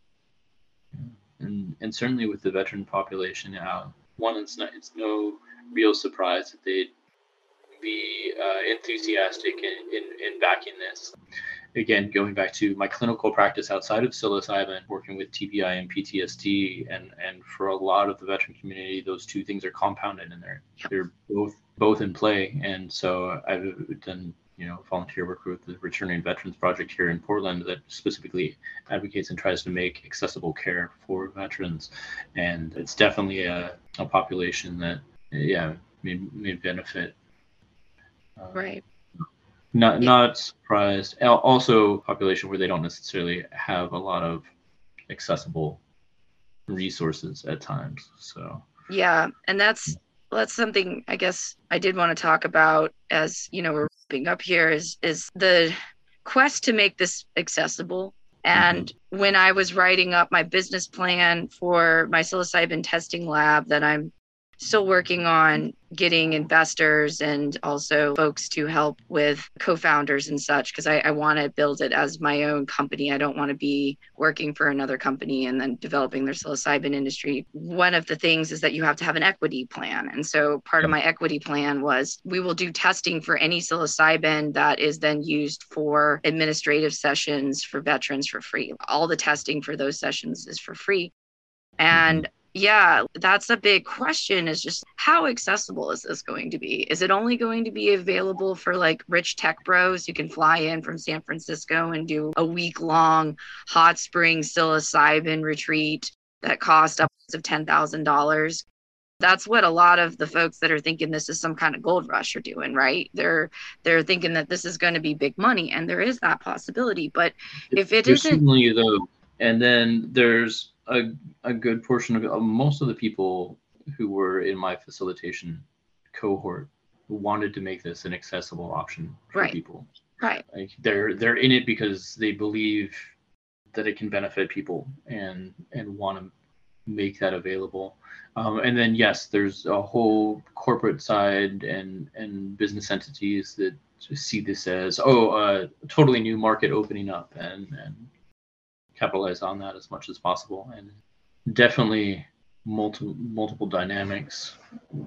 S4: And and certainly with the veteran population now, one it's not it's no real surprise that they'd be uh, enthusiastic in, in in backing this. Again, going back to my clinical practice outside of psilocybin, working with TBI and PTSD, and and for a lot of the veteran community, those two things are compounded and they're they're both both in play. And so I've done you know volunteer work with the Returning Veterans Project here in Portland that specifically advocates and tries to make accessible care for veterans. And it's definitely a, a population that, yeah, may, may benefit. Uh,
S2: Right.
S4: Not
S2: Yeah.
S4: not surprised. Al- Also, population where they don't necessarily have a lot of accessible resources at times. So
S2: Yeah, and that's that's something I guess I did want to talk about as you know we're wrapping up here is is the quest to make this accessible. Mm-hmm. And when I was writing up my business plan for my psilocybin testing lab that I'm still working on getting investors and also folks to help with co-founders and such because I, I want to build it as my own company. I don't want to be working for another company and then developing their psilocybin industry. One of the things is that you have to have an equity plan. And so part of hmm. my equity plan was we will do testing for any psilocybin that is then used for administrative sessions for veterans for free. All the testing for those sessions is for free. And yeah, that's a big question is just how accessible is this going to be? Is it only going to be available for like rich tech bros who can fly in from San Francisco and do a week long hot spring psilocybin retreat that cost upwards of $10,000? That's what a lot of the folks that are thinking this is some kind of gold rush are doing, right? They're they're thinking that this is going to be big money and there is that possibility, but if it
S4: There's
S2: isn't
S4: certainly though, and then there's a a good portion of uh, most of the people who were in my facilitation cohort who wanted to make this an accessible option for
S2: Right.
S4: people.
S2: right,
S4: Like they're they're in it because they believe that it can benefit people and and want to make that available. Um, and then yes, there's a whole corporate side and and business entities that see this as oh a totally new market opening up and and capitalize on that as much as possible. And definitely multiple multiple dynamics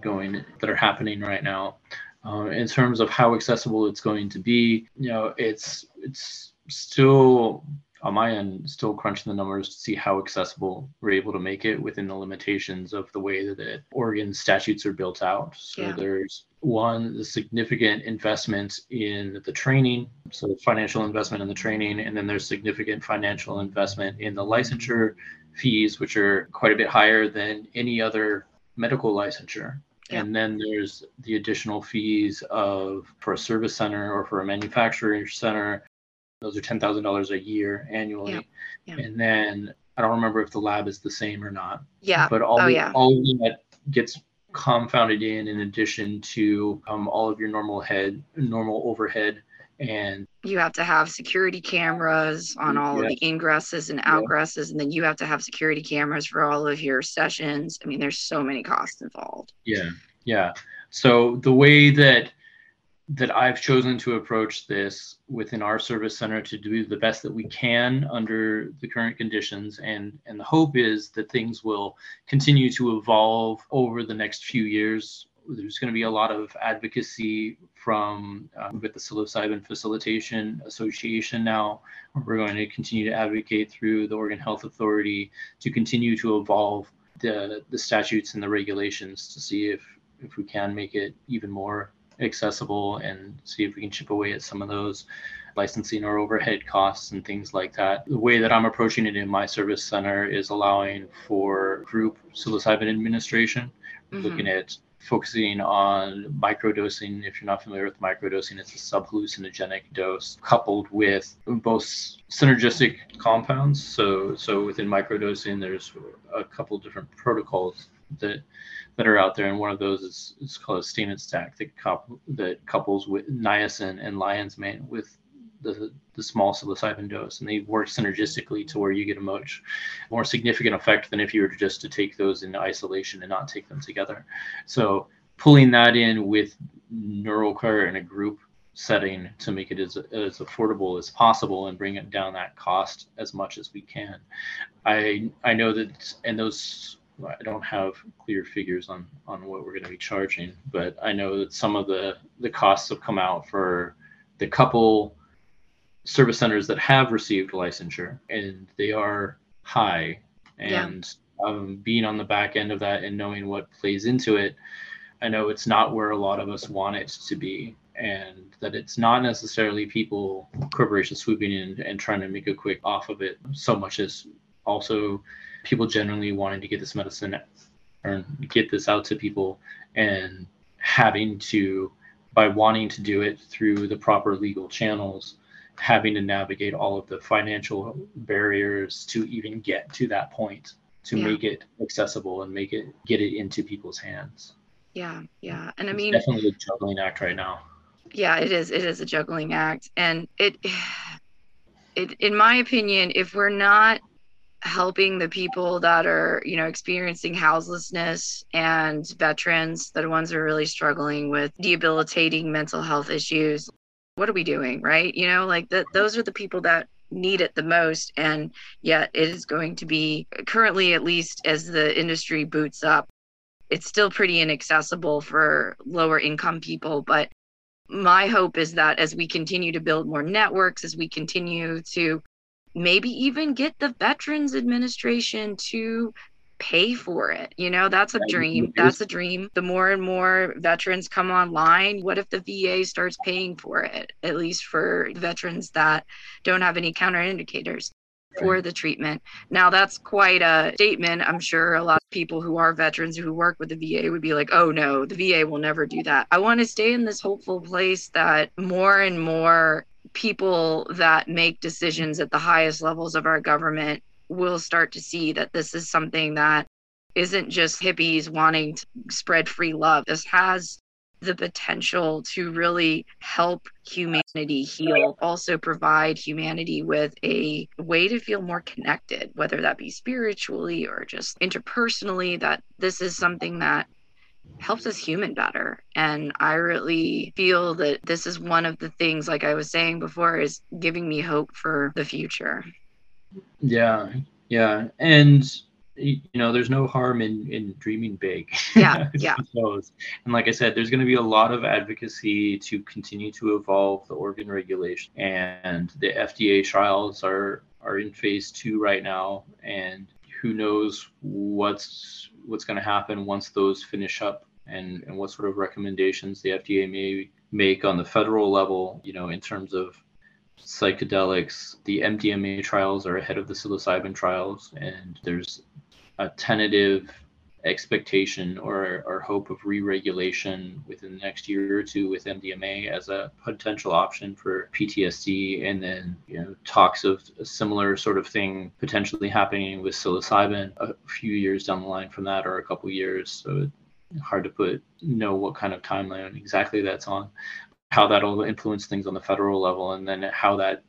S4: going that are happening right now. Uh, in terms of how accessible it's going to be you know it's it's still on my end still crunching the numbers to see how accessible we're able to make it within the limitations of the way that the Oregon statutes are built out. So yeah. there's one the significant investment in the training, so financial investment in the training, and then there's significant financial investment in the licensure fees, which are quite a bit higher than any other medical licensure. Yeah. And then there's the additional fees of for a service center or for a manufacturing center those are ten thousand dollars a year annually, yeah. Yeah. and then I don't remember if the lab is the same or not.
S2: Yeah.
S4: But all
S2: oh,
S4: the,
S2: yeah.
S4: all that gets compounded in in addition to um, all of your normal head normal overhead and
S2: you have to have security cameras on all yeah. of the ingresses and outgresses yeah. and then you have to have security cameras for all of your sessions i mean there's so many costs involved
S4: yeah yeah so the way that that I've chosen to approach this within our service center to do the best that we can under the current conditions. And, and the hope is that things will continue to evolve over the next few years. There's going to be a lot of advocacy from uh, with the psilocybin facilitation association now. We're going to continue to advocate through the Oregon Health Authority to continue to evolve the, the statutes and the regulations to see if, if we can make it even more accessible and see if we can chip away at some of those licensing or overhead costs and things like that. The way that I'm approaching it in my service center is allowing for group psilocybin administration, mm-hmm. looking at focusing on microdosing. If you're not familiar with microdosing, it's a subhallucinogenic dose coupled with both synergistic compounds. So, so within microdosing, there's a couple different protocols that that are out there, and one of those is, is called a Stamets stack that, that couples with niacin and lion's mane with the, the small psilocybin dose, and they work synergistically to where you get a much more significant effect than if you were just to take those in isolation and not take them together. So pulling that in with NeuroCare in a group setting to make it as, as affordable as possible and bring it down that cost as much as we can. I I know that and those I don't have clear figures on on what we're going to be charging, but I know that some of the the costs have come out for the couple service centers that have received licensure, and they are high. And yeah. um, being on the back end of that and knowing what plays into it, I know it's not where a lot of us want it to be, and that it's not necessarily people corporations swooping in and trying to make a quick off of it so much as also people generally wanting to get this medicine or get this out to people and having to by wanting to do it through the proper legal channels having to navigate all of the financial barriers to even get to that point to yeah. make it accessible and make it get it into people's hands.
S2: Yeah yeah. And i mean
S4: it's definitely a juggling act right now.
S2: Yeah it is it is a juggling act. And it [sighs] it in my opinion if we're not helping the people that are you know experiencing houselessness and veterans the ones that are really struggling with debilitating mental health issues. What are we doing right? You know like that those are the people that need it the most and yet it is going to be currently at least as the industry boots up it's still pretty inaccessible for lower income people but my hope is that as we continue to build more networks as we continue to maybe even get the Veterans Administration to pay for it. You know, that's a dream. That's a dream. The more and more veterans come online, what if the VA starts paying for it, at least for veterans that don't have any counterindicators? For the treatment. Now, that's quite a statement. I'm sure a lot of people who are veterans who work with the VA would be like, oh no, the VA will never do that. I want to stay in this hopeful place that more and more people that make decisions at the highest levels of our government will start to see that this is something that isn't just hippies wanting to spread free love. This has the potential to really help humanity heal, also provide humanity with a way to feel more connected, whether that be spiritually or just interpersonally, that this is something that helps us human better. And I really feel that this is one of the things, like I was saying before, is giving me hope for the future.
S4: Yeah, yeah. And you know there's no harm in in dreaming big
S2: yeah [laughs] yeah
S4: and like i said there's going to be a lot of advocacy to continue to evolve the Oregon regulation and the fda trials are are in phase two right now and who knows what's what's going to happen once those finish up and and what sort of recommendations the fda may make on the federal level you know in terms of psychedelics. The MDMA trials are ahead of the psilocybin trials, and there's a tentative expectation or, or hope of re-regulation within the next year or two with MDMA as a potential option for PTSD, and then you know talks of a similar sort of thing potentially happening with psilocybin a few years down the line from that, or a couple years. So hard to put know what kind of timeline exactly that's on, how that'll influence things on the federal level, and then how that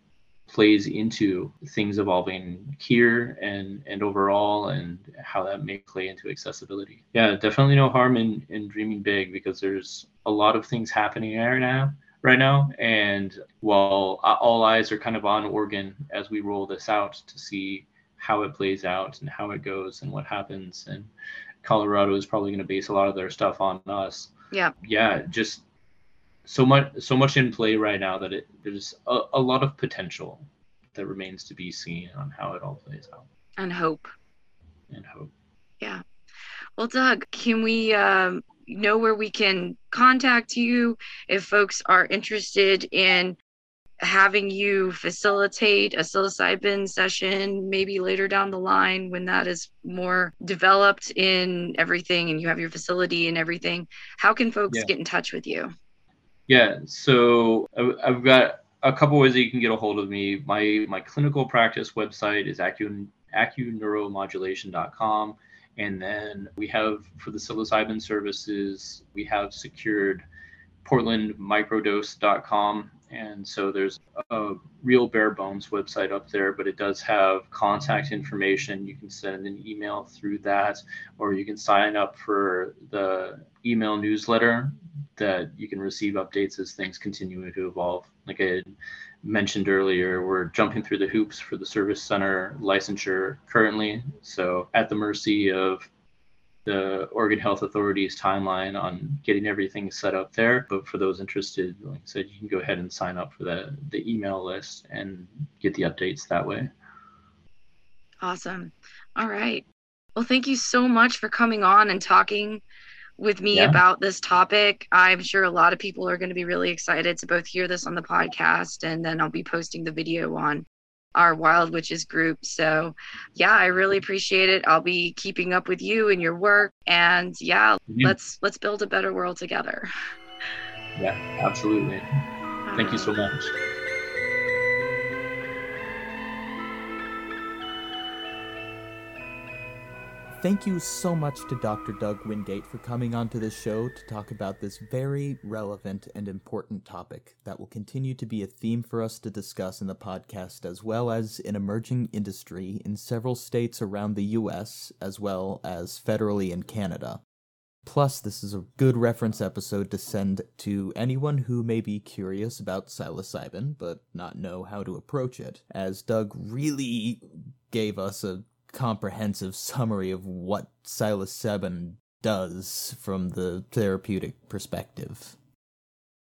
S4: plays into things evolving here and and overall and how that may play into accessibility. Yeah definitely no harm in in dreaming big because there's a lot of things happening right now right now. And while all eyes are kind of on oregon as we roll this out to see how it plays out and how it goes and what happens and colorado is probably going to base a lot of their stuff on us.
S2: Yeah.
S4: Yeah just so much so much in play right now that it there's a, a lot of potential that remains to be seen on how it all plays out.
S2: And hope.
S4: And hope.
S2: Yeah. Well Dug can we um, know where we can contact you if folks are interested in having you facilitate a psilocybin session maybe later down the line when that is more developed in everything and you have your facility and everything? How can folks yeah. get in touch with you
S4: yeah, so I've got a couple ways that you can get a hold of me. My my clinical practice website is acu, acuneuromodulation.com. And then we have for the psilocybin services, we have secured portlandmicrodose.com. And so there's a real bare bones website up there, but it does have contact information. You can send an email through that, or you can sign up for the email newsletter that you can receive updates as things continue to evolve. Like I mentioned earlier, we're jumping through the hoops for the service center licensure currently. So at the mercy of the Oregon Health Authority's timeline on getting everything set up there. But for those interested, like I said, you can go ahead and sign up for the, the email list and get the updates that way.
S2: Awesome. All right. Well, thank you so much for coming on and talking with me yeah. about this topic. I'm sure a lot of people are going to be really excited to both hear this on the podcast and then I'll be posting the video on our Wild Witches group. So, yeah, I really appreciate it. I'll be keeping up with you and your work and yeah, mm-hmm. let's let's build a better world together.
S4: Yeah, absolutely. Thank you so much.
S1: Thank you so much to Dr. Dug Wingate for coming onto the show to talk about this very relevant and important topic that will continue to be a theme for us to discuss in the podcast, as well as an emerging industry in several states around the US, as well as federally in Canada. Plus, this is a good reference episode to send to anyone who may be curious about psilocybin but not know how to approach it, as Dug really gave us a comprehensive summary of what psilocybin does from the therapeutic perspective.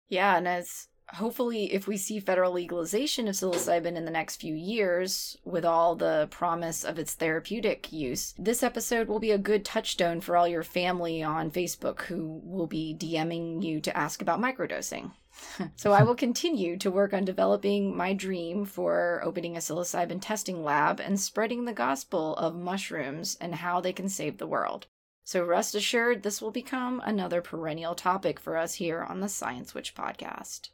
S5: Yeah, and as hopefully if we see federal legalization of psilocybin in the next few years with all the promise of its therapeutic use this episode will be a good touchstone for all your family on facebook who will be dming you to ask about microdosing [laughs] so I will continue to work on developing my dream for opening a psilocybin testing lab and spreading the gospel of mushrooms and how they can save the world. So rest assured, this will become another perennial topic for us here on the Science Witch podcast.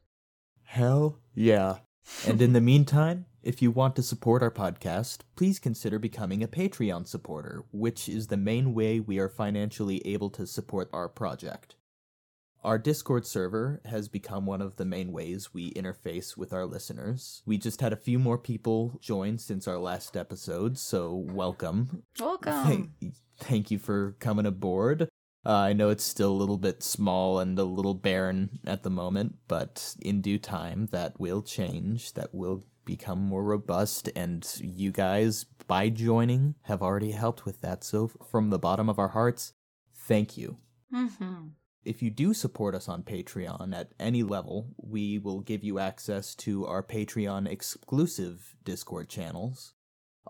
S1: Hell yeah. And in the [laughs] meantime, if you want to support our podcast, please consider becoming a Patreon supporter, which is the main way we are financially able to support our project. Our Discord server has become one of the main ways we interface with our listeners. We just had a few more people join since our last episode, so welcome.
S2: Welcome.
S1: Thank, [laughs] thank you for coming aboard. Uh, I know it's still a little bit small and a little barren at the moment, but in due time that will change. That will become more robust, and you guys, by joining, have already helped with that. So, from the bottom of our hearts, thank you.
S2: Mm-hmm.
S1: If you do support us on Patreon at any level, we will give you access to our Patreon exclusive Discord channels.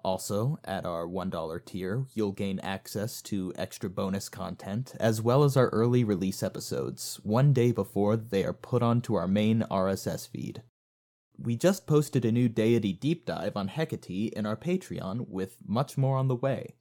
S1: Also, at our $1 tier, you'll gain access to extra bonus content, as well as our early release episodes, one day before they are put onto our main RSS feed. We just posted a new deity deep dive on Hecate in our Patreon, with much more on the way.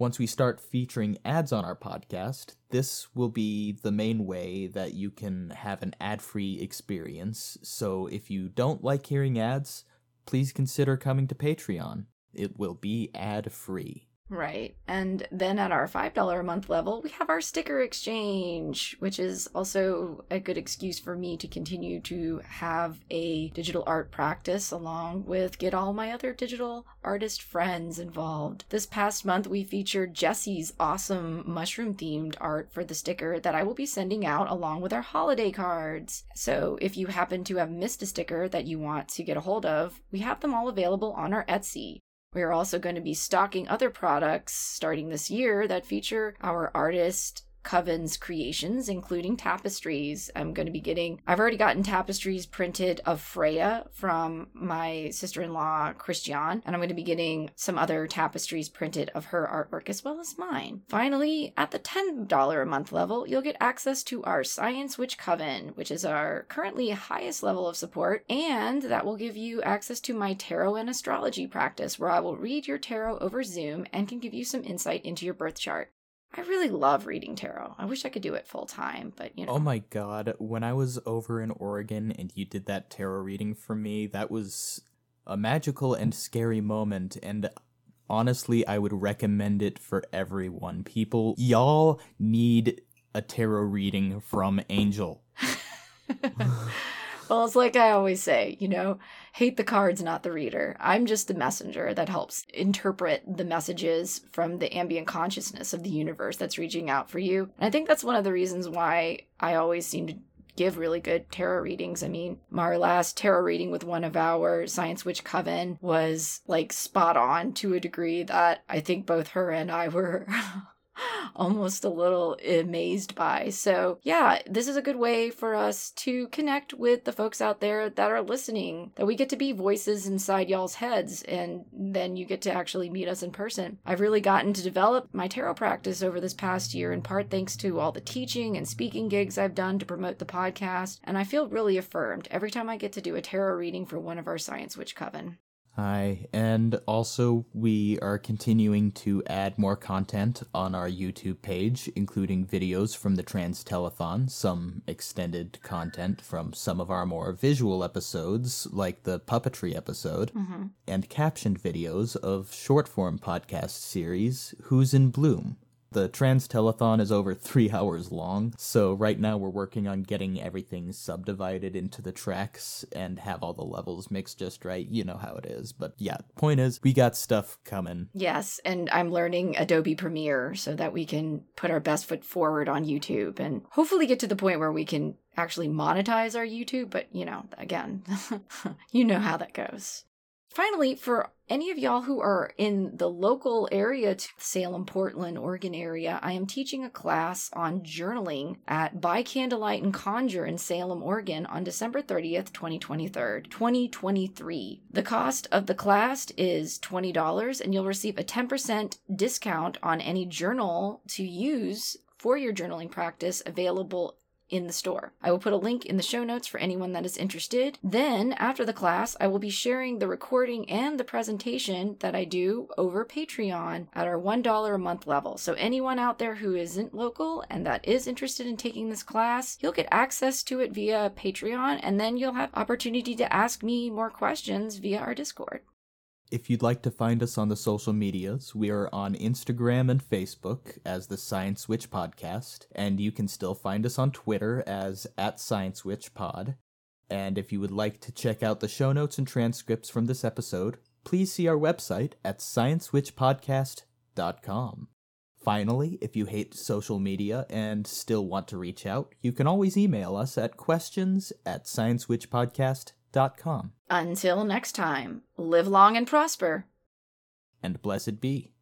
S1: Once we start featuring ads on our podcast, this will be the main way that you can have an ad free experience. So if you don't like hearing ads, please consider coming to Patreon. It will be ad free.
S2: Right. And then at our $5 a month level, we have our sticker exchange, which is also a good excuse for me to continue to have a digital art practice along with get all my other digital artist friends involved. This past month, we featured Jesse's awesome mushroom themed art for the sticker that I will be sending out along with our holiday cards. So if you happen to have missed a sticker that you want to get a hold of, we have them all available on our Etsy. We are also going to be stocking other products starting this year that feature our artist Coven's creations, including tapestries. I'm going to be getting, I've already gotten tapestries printed of Freya from my sister in law, Christian, and I'm going to be getting some other tapestries printed of her artwork as well as mine. Finally, at the $10 a month level, you'll get access to our Science Witch Coven, which is our currently highest level of support, and that will give you access to my tarot and astrology practice, where I will read your tarot over Zoom and can give you some insight into your birth chart. I really love reading tarot. I wish I could do it full time, but you oh know.
S1: Oh my god, when I was over in Oregon and you did that tarot reading for me, that was a magical and scary moment and honestly, I would recommend it for everyone. People, y'all need a tarot reading from Anjel. [laughs] [laughs]
S2: well, it's like I always say, you know, hate the cards, not the reader. I'm just the messenger that helps interpret the messages from the ambient consciousness of the universe that's reaching out for you. And I think that's one of the reasons why I always seem to give really good tarot readings. I mean, our last tarot reading with one of our Science Witch Coven was like spot on to a degree that I think both her and I were [laughs] [laughs] almost a little amazed by. So, yeah, this is a good way for us to connect with the folks out there that are listening, that we get to be voices inside y'all's heads, and then you get to actually meet us in person. I've really gotten to develop my tarot practice over this past year, in part thanks to all the teaching and speaking gigs I've done to promote the podcast, and I feel really affirmed every time I get to do a tarot reading for one of our Science Witch Coven.
S1: Hi, and also we are continuing to add more content on our YouTube page, including videos from the Trans Telethon, some extended content from some of our more visual episodes, like the puppetry episode,
S2: mm-hmm.
S1: and captioned videos of short form podcast series Who's in Bloom, the Trans Telethon is over three [laughs] hours long, so right now we're working on getting everything subdivided into the tracks and have all the levels mixed just right. You know how it is. But yeah, point is, we got stuff coming.
S2: Yes, and I'm learning Adobe Premiere so that we can put our best foot forward on YouTube and hopefully get to the point where we can actually monetize our YouTube. But, you know, again, [laughs] you know how that goes. Finally, for any of y'all who are in the local area to Salem, Portland, Oregon area, I am teaching a class on journaling at By Candlelight and Conjure in Salem, Oregon on December 30th, 2023. 2023. The cost of the class is $20 and you'll receive a 10% discount on any journal to use for your journaling practice available in the store. I will put a link in the show notes for anyone that is interested. Then, after the class, I will be sharing the recording and the presentation that I do over Patreon at our $1 a month level. So, anyone out there who isn't local and that is interested in taking this class, you'll get access to it via Patreon, and then you'll have opportunity to ask me more questions via our Discord.
S1: If you'd like to find us on the social medias, we are on Instagram and Facebook as the Science Witch Podcast, and you can still find us on Twitter as at Science Witch Pod. And if you would like to check out the show notes and transcripts from this episode, please see our website at sciencewitchpodcast.com. Finally, if you hate social media and still want to reach out, you can always email us at questions at sciencewitchpodcast.com.
S5: Until next time, live long and prosper.
S1: And blessed be.